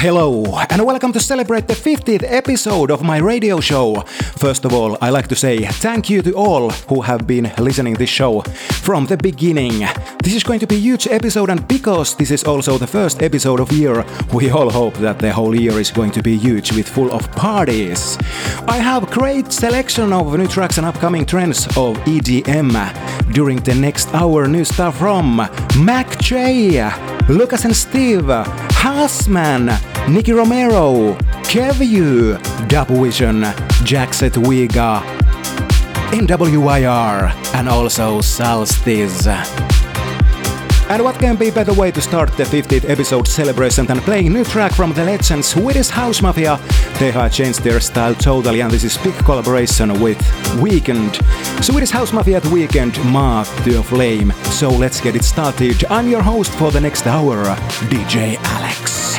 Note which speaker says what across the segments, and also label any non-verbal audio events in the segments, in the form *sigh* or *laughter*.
Speaker 1: Hello, and welcome to celebrate the 50th episode of my radio show. First of all, I like to say thank you to all who have been listening this show from the beginning. This is going to be a huge episode, and because this is also the first episode of year, we all hope that the whole year is going to be huge with full of parties. I have great selection of new tracks and upcoming trends of EDM. During the next hour, new stuff from MAKJ, Lucas and Steve, Hassman, Nicky Romero, Kevu, Dubvision, Jackset Wiga, NWYR, and also Solstice. And what can be better way to start the 50th episode celebration than playing new track from the legends Swedish House Mafia? They have changed their style totally and this is big collaboration with Weeknd. Swedish House Mafia at Weeknd Mark a flame. So let's get it started. I'm your host for the next hour, DJ Alex.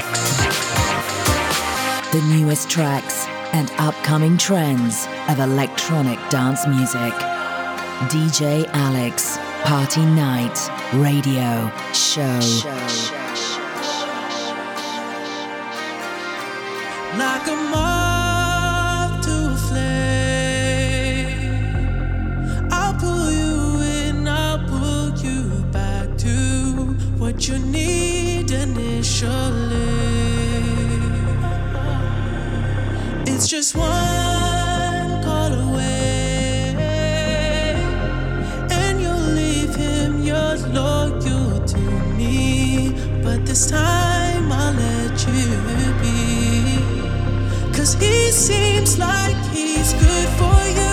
Speaker 2: The newest tracks and upcoming trends of electronic dance music. DJ Alex Party Night Radio Show.
Speaker 3: Like a moth to a flame, I'll pull you in, I'll pull you back to what you need initially. It's just one this time I'll let you be. Cause he seems like he's good for you,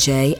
Speaker 2: DJ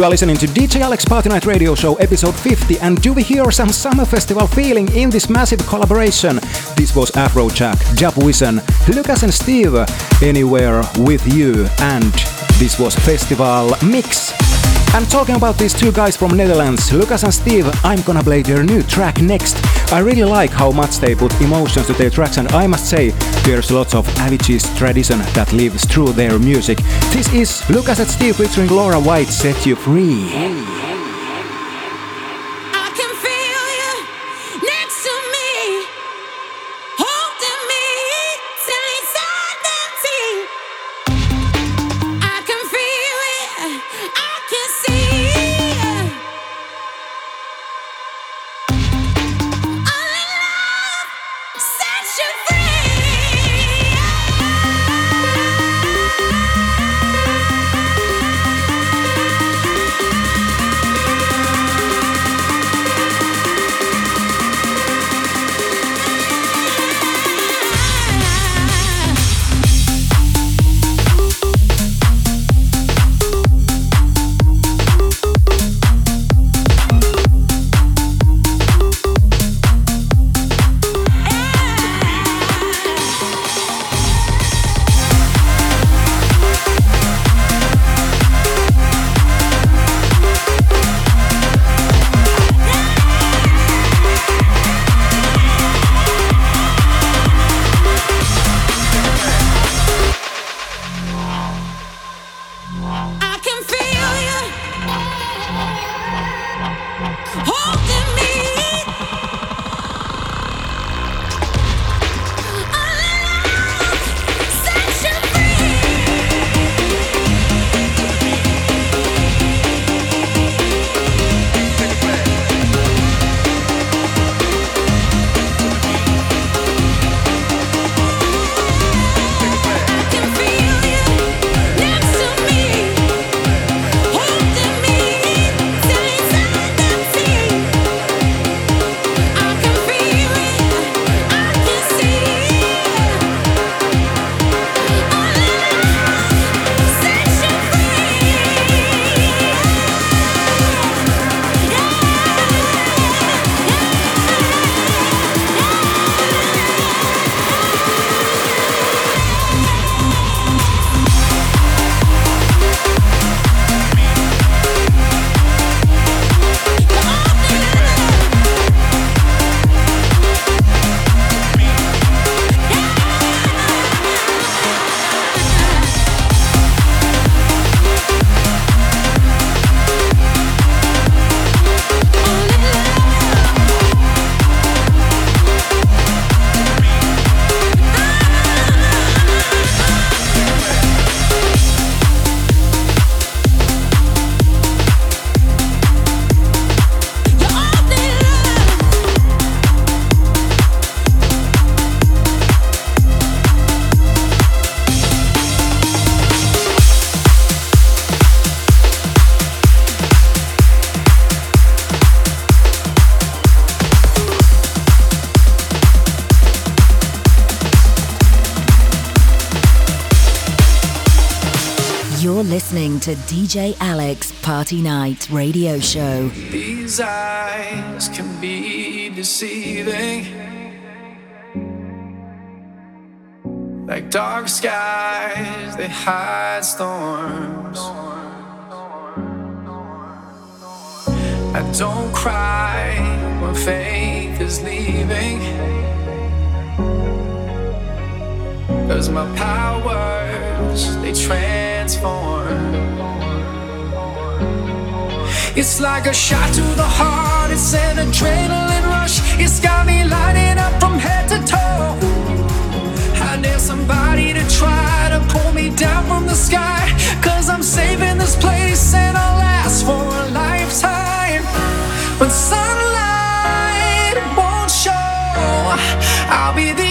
Speaker 4: you.
Speaker 1: Are listening to DJ Alex Party Night Radio Show episode 50 and do we hear some summer festival feeling in this massive collaboration? This was Afrojack, Dubvision, Lucas and Steve, Anywhere With You and this was Festival Mix. And talking about these two guys from Netherlands, Lucas and Steve, I'm gonna play their new track next. I really like how much they put emotions to their tracks and I must say, there's lots of Avicii's tradition that lives through their music. This is Lucas and Steve featuring Laura White, Set You Free.
Speaker 5: To
Speaker 2: DJ Alex Party Night Radio Show.
Speaker 6: These eyes can be deceiving. Like dark skies, they hide storms. I don't cry when faith is leaving. Cause my they transform. It's like a shot to the heart, it's an adrenaline rush. It's got me lighting up from head to toe. I need somebody to try to pull me down from the sky. Cause I'm saving this place and I'll last for a lifetime. When sunlight won't show, I'll be the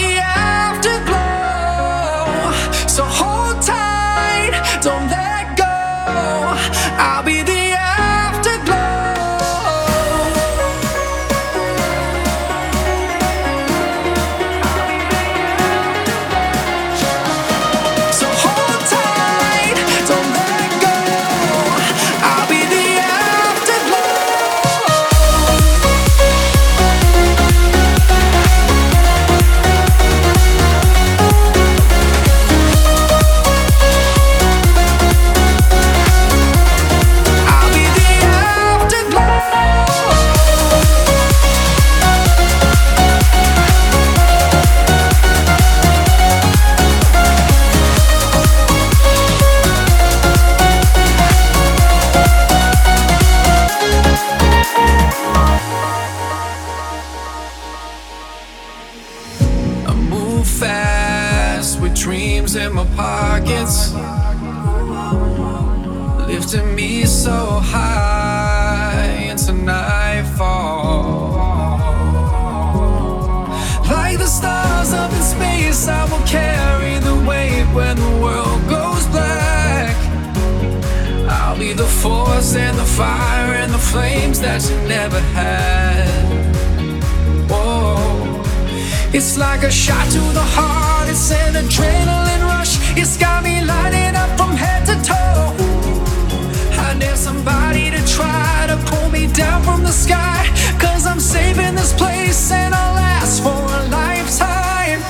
Speaker 6: flames that you never had. Whoa. It's like a shot to the heart, it's an adrenaline rush. It's got me lighting up from head to toe. I need somebody to try to pull me down from the sky. Cause I'm saving this place and I'll last for a lifetime.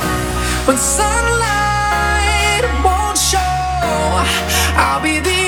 Speaker 6: When sunlight won't show, I'll be the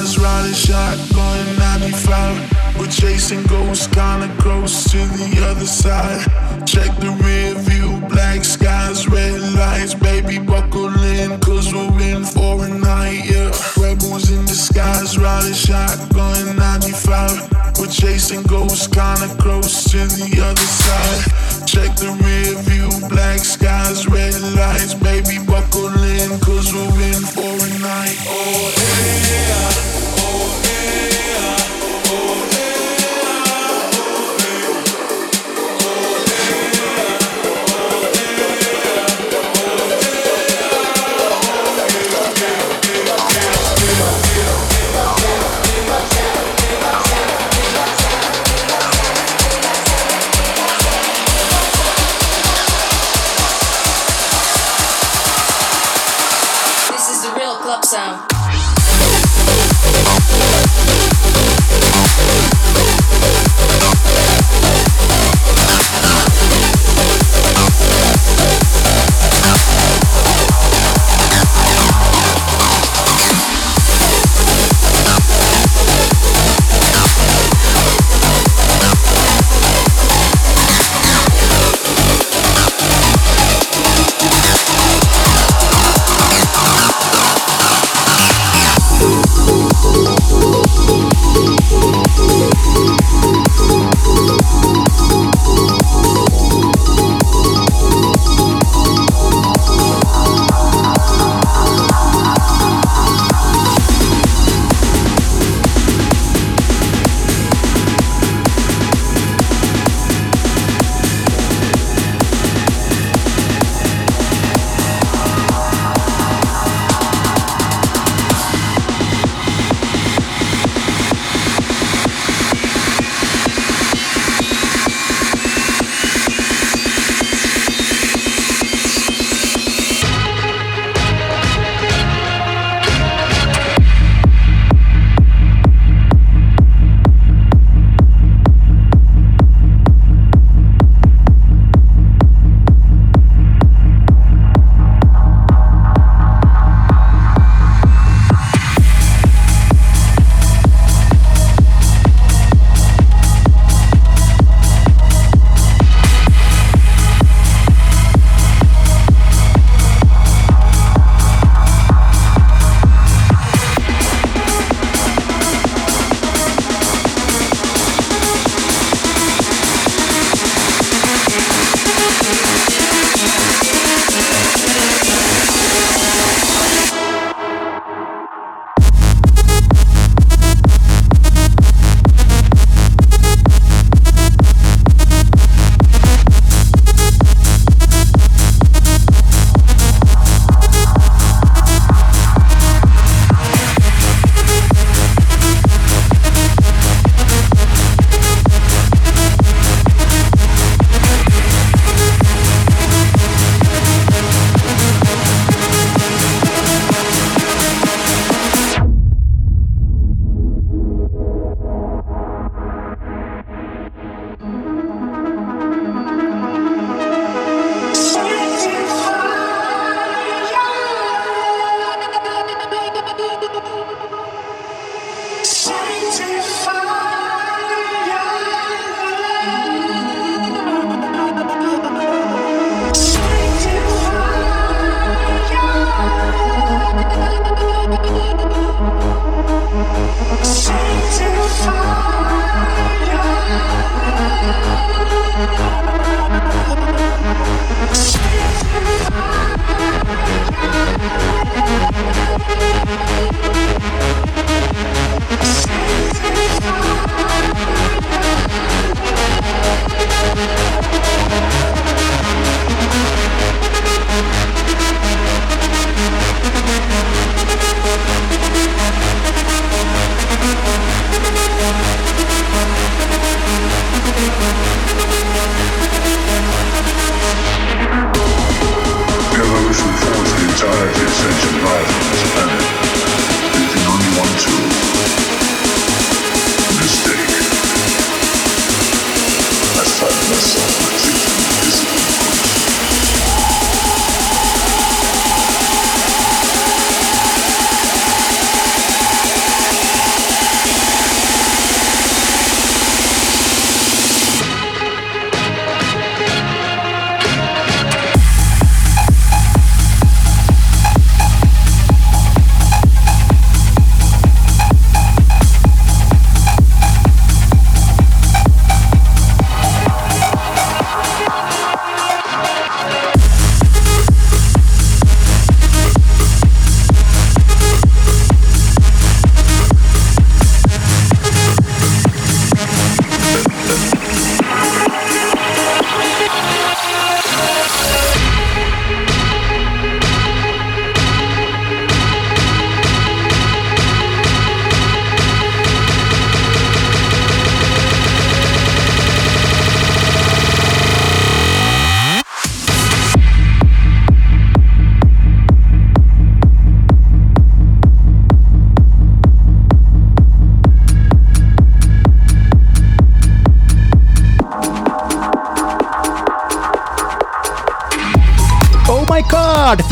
Speaker 7: disguise, riding shotgun 95. We're chasing ghosts, kinda close to the other side. Check the rear view, black skies, red lights. Baby, buckle in, cause we're in for a night, yeah. Rebels in disguise, riding shotgun 95. We're chasing ghosts, kinda close to the other side. Check the rear view, black skies, red lights. Baby, buckle in, cause we're in for a night. Oh, yeah, oh, yeah,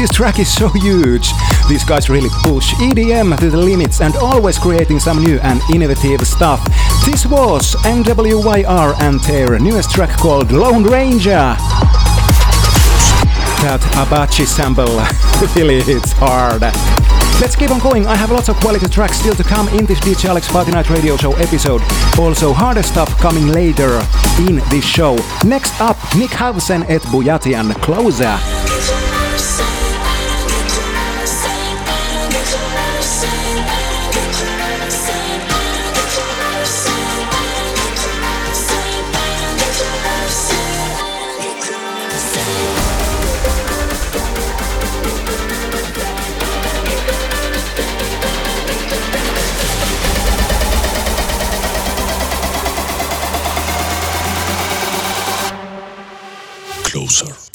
Speaker 8: this
Speaker 1: track is so huge! These guys really push EDM to the limits and always creating some new and innovative stuff. This was NWYR and their newest track called Lone Ranger. That Apache sample *laughs* really hits hard. Let's keep on going. I have lots of quality tracks still to come in this DJ Alex Party Night Radio Show episode. Also, harder stuff coming later in this show. Next up, Nick Hausen et Bujatian Closer.
Speaker 2: closer.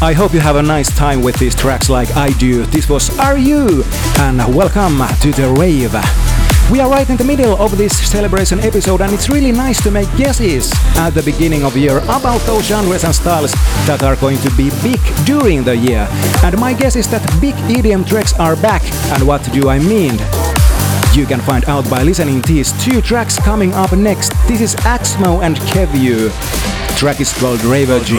Speaker 1: I hope you have a nice time with these tracks like I do. This was Are You? And welcome to the rave. We are right in the middle of this celebration episode, and it's really nice to make guesses at the beginning of the year about those genres and styles that are going to be big during the year. And my guess is that big EDM tracks are back. And what do I mean? You can find out by listening to these two tracks coming up next. This is Axmo and Kevu. Track is called Raver G.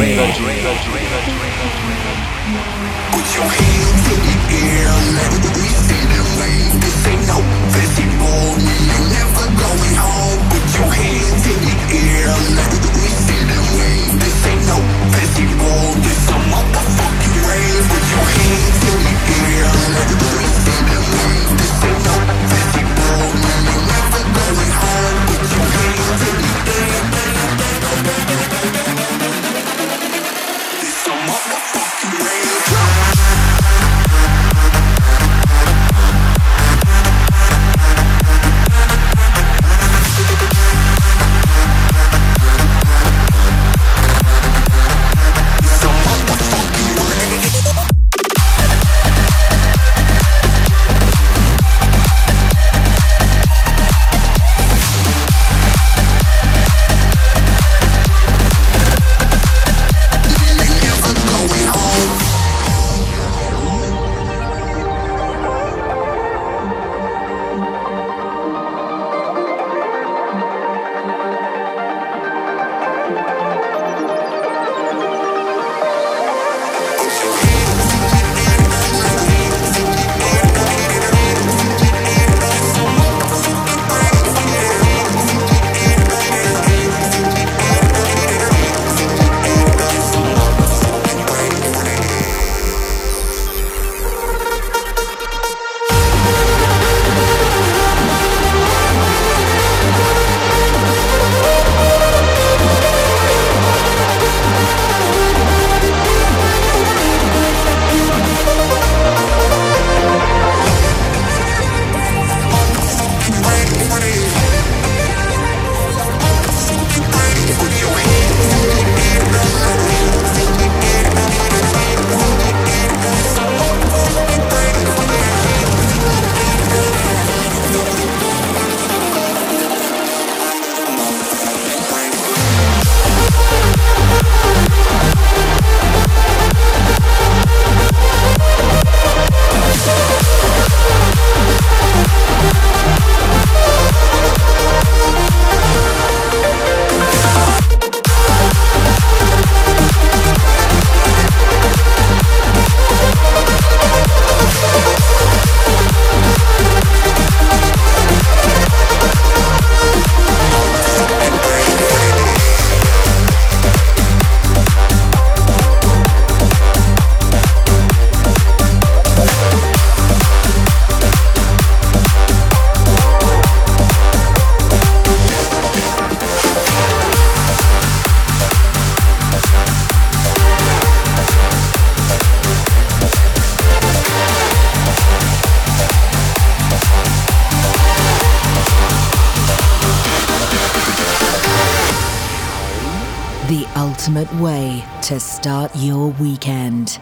Speaker 9: ultimate way to start your weekend.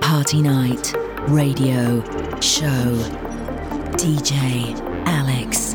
Speaker 9: Party night, radio, show, DJ, Alex.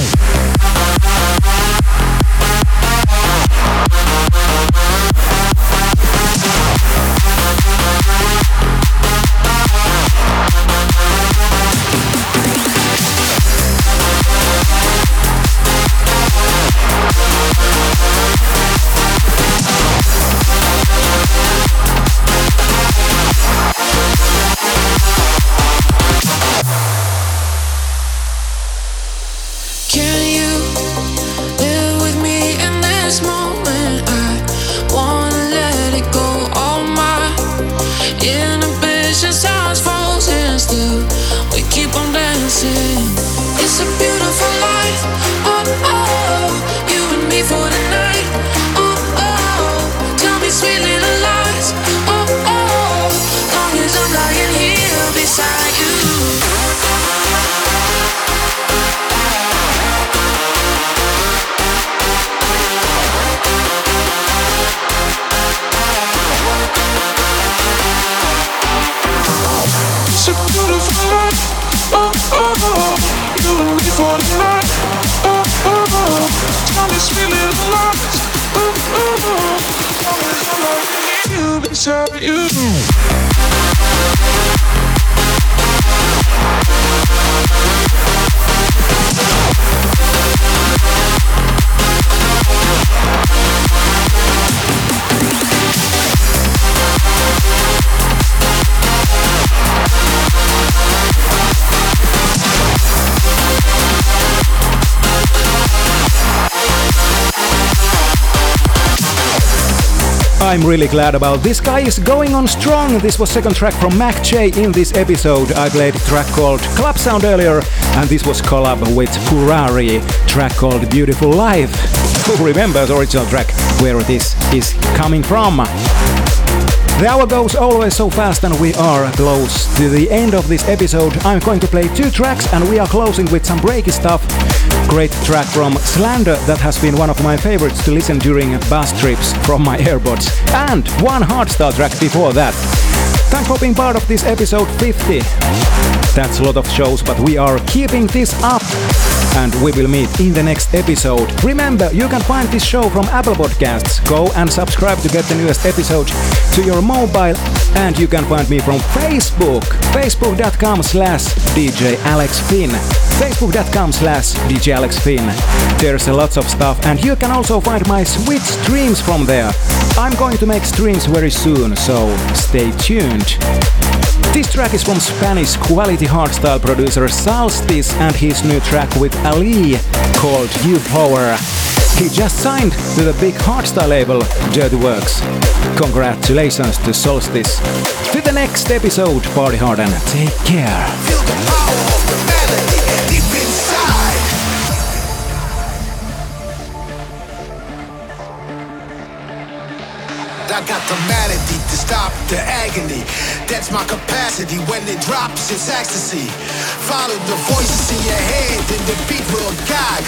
Speaker 10: Hey. I'm
Speaker 1: really glad about this guy is going on strong. This was second track from MAKJ in this episode. I played a track called Club Sound earlier, and this was collab with Kurari, track called Beautiful Life. Who remembers original track where this is coming from? The hour goes always so fast and we are close to the end of this episode. I'm going to play two tracks and we are closing with some breaky stuff. Great track from Slander that has been one of my favorites to listen during bus trips from my AirPods. And one hardstyle track before that. Thanks for being part of this episode 50. That's a lot of shows, but we are keeping this up. And we will meet in the next episode. Remember, you can find this show from Apple Podcasts. Go and subscribe to get the newest episode to your mobile. And you can find me from Facebook. Facebook.com slash DJ Alex Finn. Facebook.com slash DJ Alex Finn. There's a lots of stuff and you can also find my sweet streams from there. I'm going to make streams very soon, so stay tuned. This track is from Spanish quality hardstyle producer Solstice and his new track with Ali called You Power. He just signed to the big hardstyle label Dirty Workz. Congratulations to Solstice. To the next episode, party hard and take care.
Speaker 11: Got the stop the agony. That's my capacity. When it drops, it's ecstasy. Follow the voices in your head, and the beat will guide.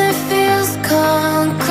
Speaker 12: that feels concrete.